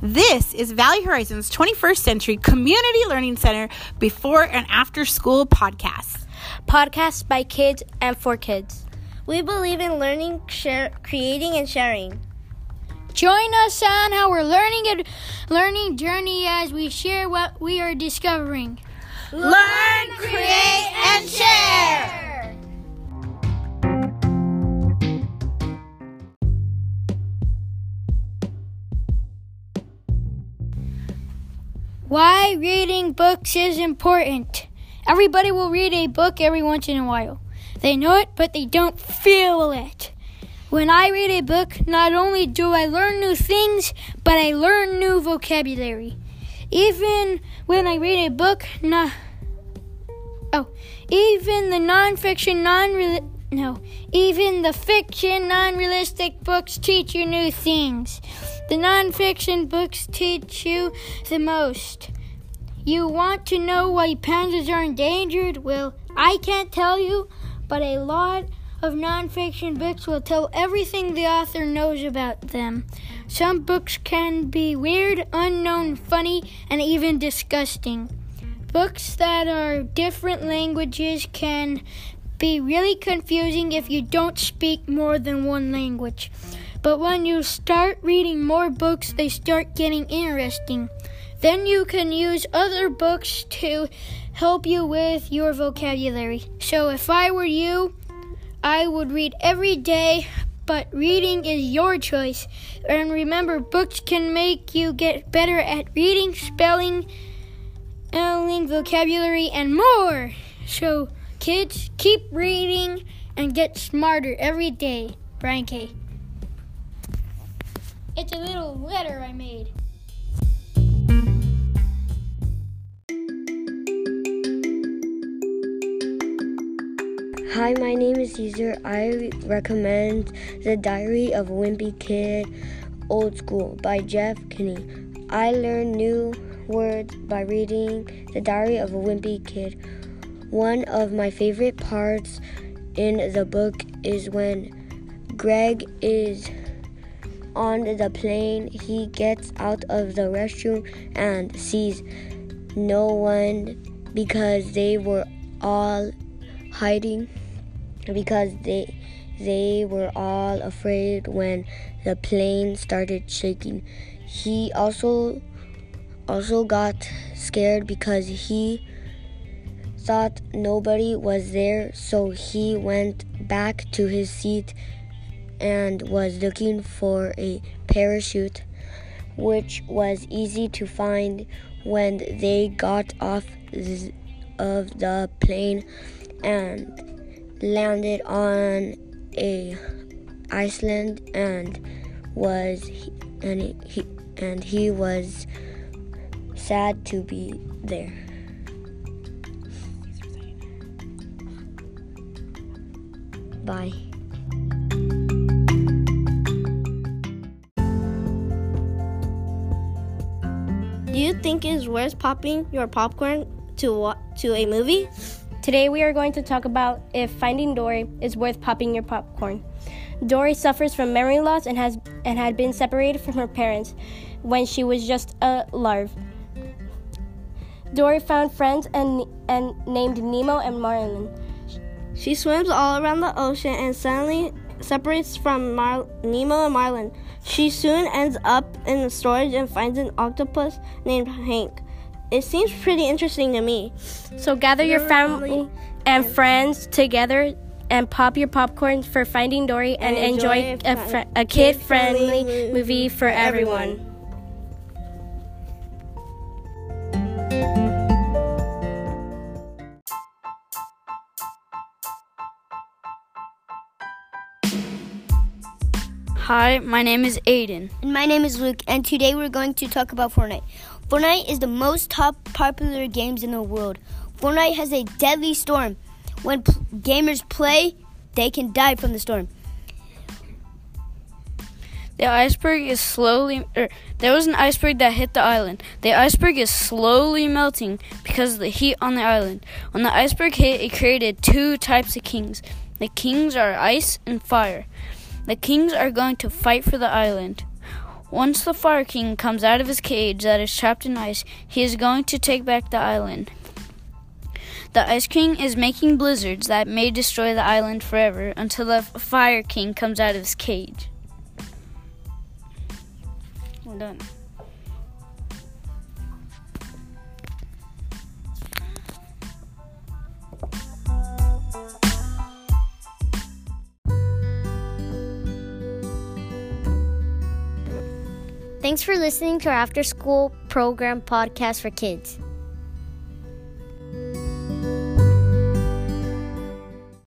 This is Valley Horizons 21st Century Community Learning Center before and after school podcast. Podcasts by kids and for kids. We believe in learning, share, creating, and sharing. Join us on our learning and learning journey as we share what we are discovering. Learn, create, and share. Why reading books is important. Everybody will read a book every once in a while. They know it, but they don't feel it. When I read a book, not only do I learn new things, but I learn new vocabulary. Even when I read a book, nah, oh, even the nonfiction, non no, even the fiction, non-realistic books teach you new things. The non-fiction books teach you the most. You want to know why pandas are endangered? Well, I can't tell you, but a lot of non-fiction books will tell everything the author knows about them. Some books can be weird, unknown, funny, and even disgusting. Books that are different languages can be really confusing if you don't speak more than one language. But when you start reading more books, they start getting interesting. Then you can use other books to help you with your vocabulary. So if I were you, I would read every day, but reading is your choice. And remember, books can make you get better at reading, spelling, vocabulary, and more. So, kids, keep reading and get smarter every day. Brian K. It's a little letter I made. Hi, my name is Caesar. I recommend The Diary of a Wimpy Kid Old School by Jeff Kinney. I learn new words by reading The Diary of a Wimpy Kid. One of my favorite parts in the book is when Greg is on the plane, he gets out of the restroom and sees no one because they were all hiding because they they were all afraid when the plane started shaking. He also also got scared because he thought nobody was there, so he went back to his seat and was looking for a parachute, which was easy to find when they got off of the plane and landed on a Iceland and was and he and he was sad to be there. Bye. Do you think it's worth popping your popcorn to to a movie? Today we are going to talk about if Finding Dory is worth popping your popcorn. Dory suffers from memory loss and has and had been separated from her parents when she was just a larva. Dory found friends and and named Nemo and Marlin. She swims all around the ocean and suddenly separates from Mar- Nemo and Marlin. She soon ends up in the storage and finds an octopus named Hank. It seems pretty interesting to me. So gather your family and friends together and pop your popcorn for Finding Dory and, and enjoy, enjoy, a, fr- a kid friendly movie for everyone. Hi, my name is Aiden. And my name is Luke, and today we're going to talk about Fortnite. Fortnite is the most top popular games in the world. Fortnite has a deadly storm. When p- gamers play, they can die from the storm. The iceberg is slowly. Er, there was an iceberg that hit the island. The iceberg is slowly melting because of the heat on the island. When the iceberg hit, it created two types of kings. The kings are ice and fire. The kings are going to fight for the island. Once the Fire King comes out of his cage that is trapped in ice, he is going to take back the island. The Ice King is making blizzards that may destroy the island forever until the Fire King comes out of his cage. We're done. Thanks for listening to our after school program podcast for kids.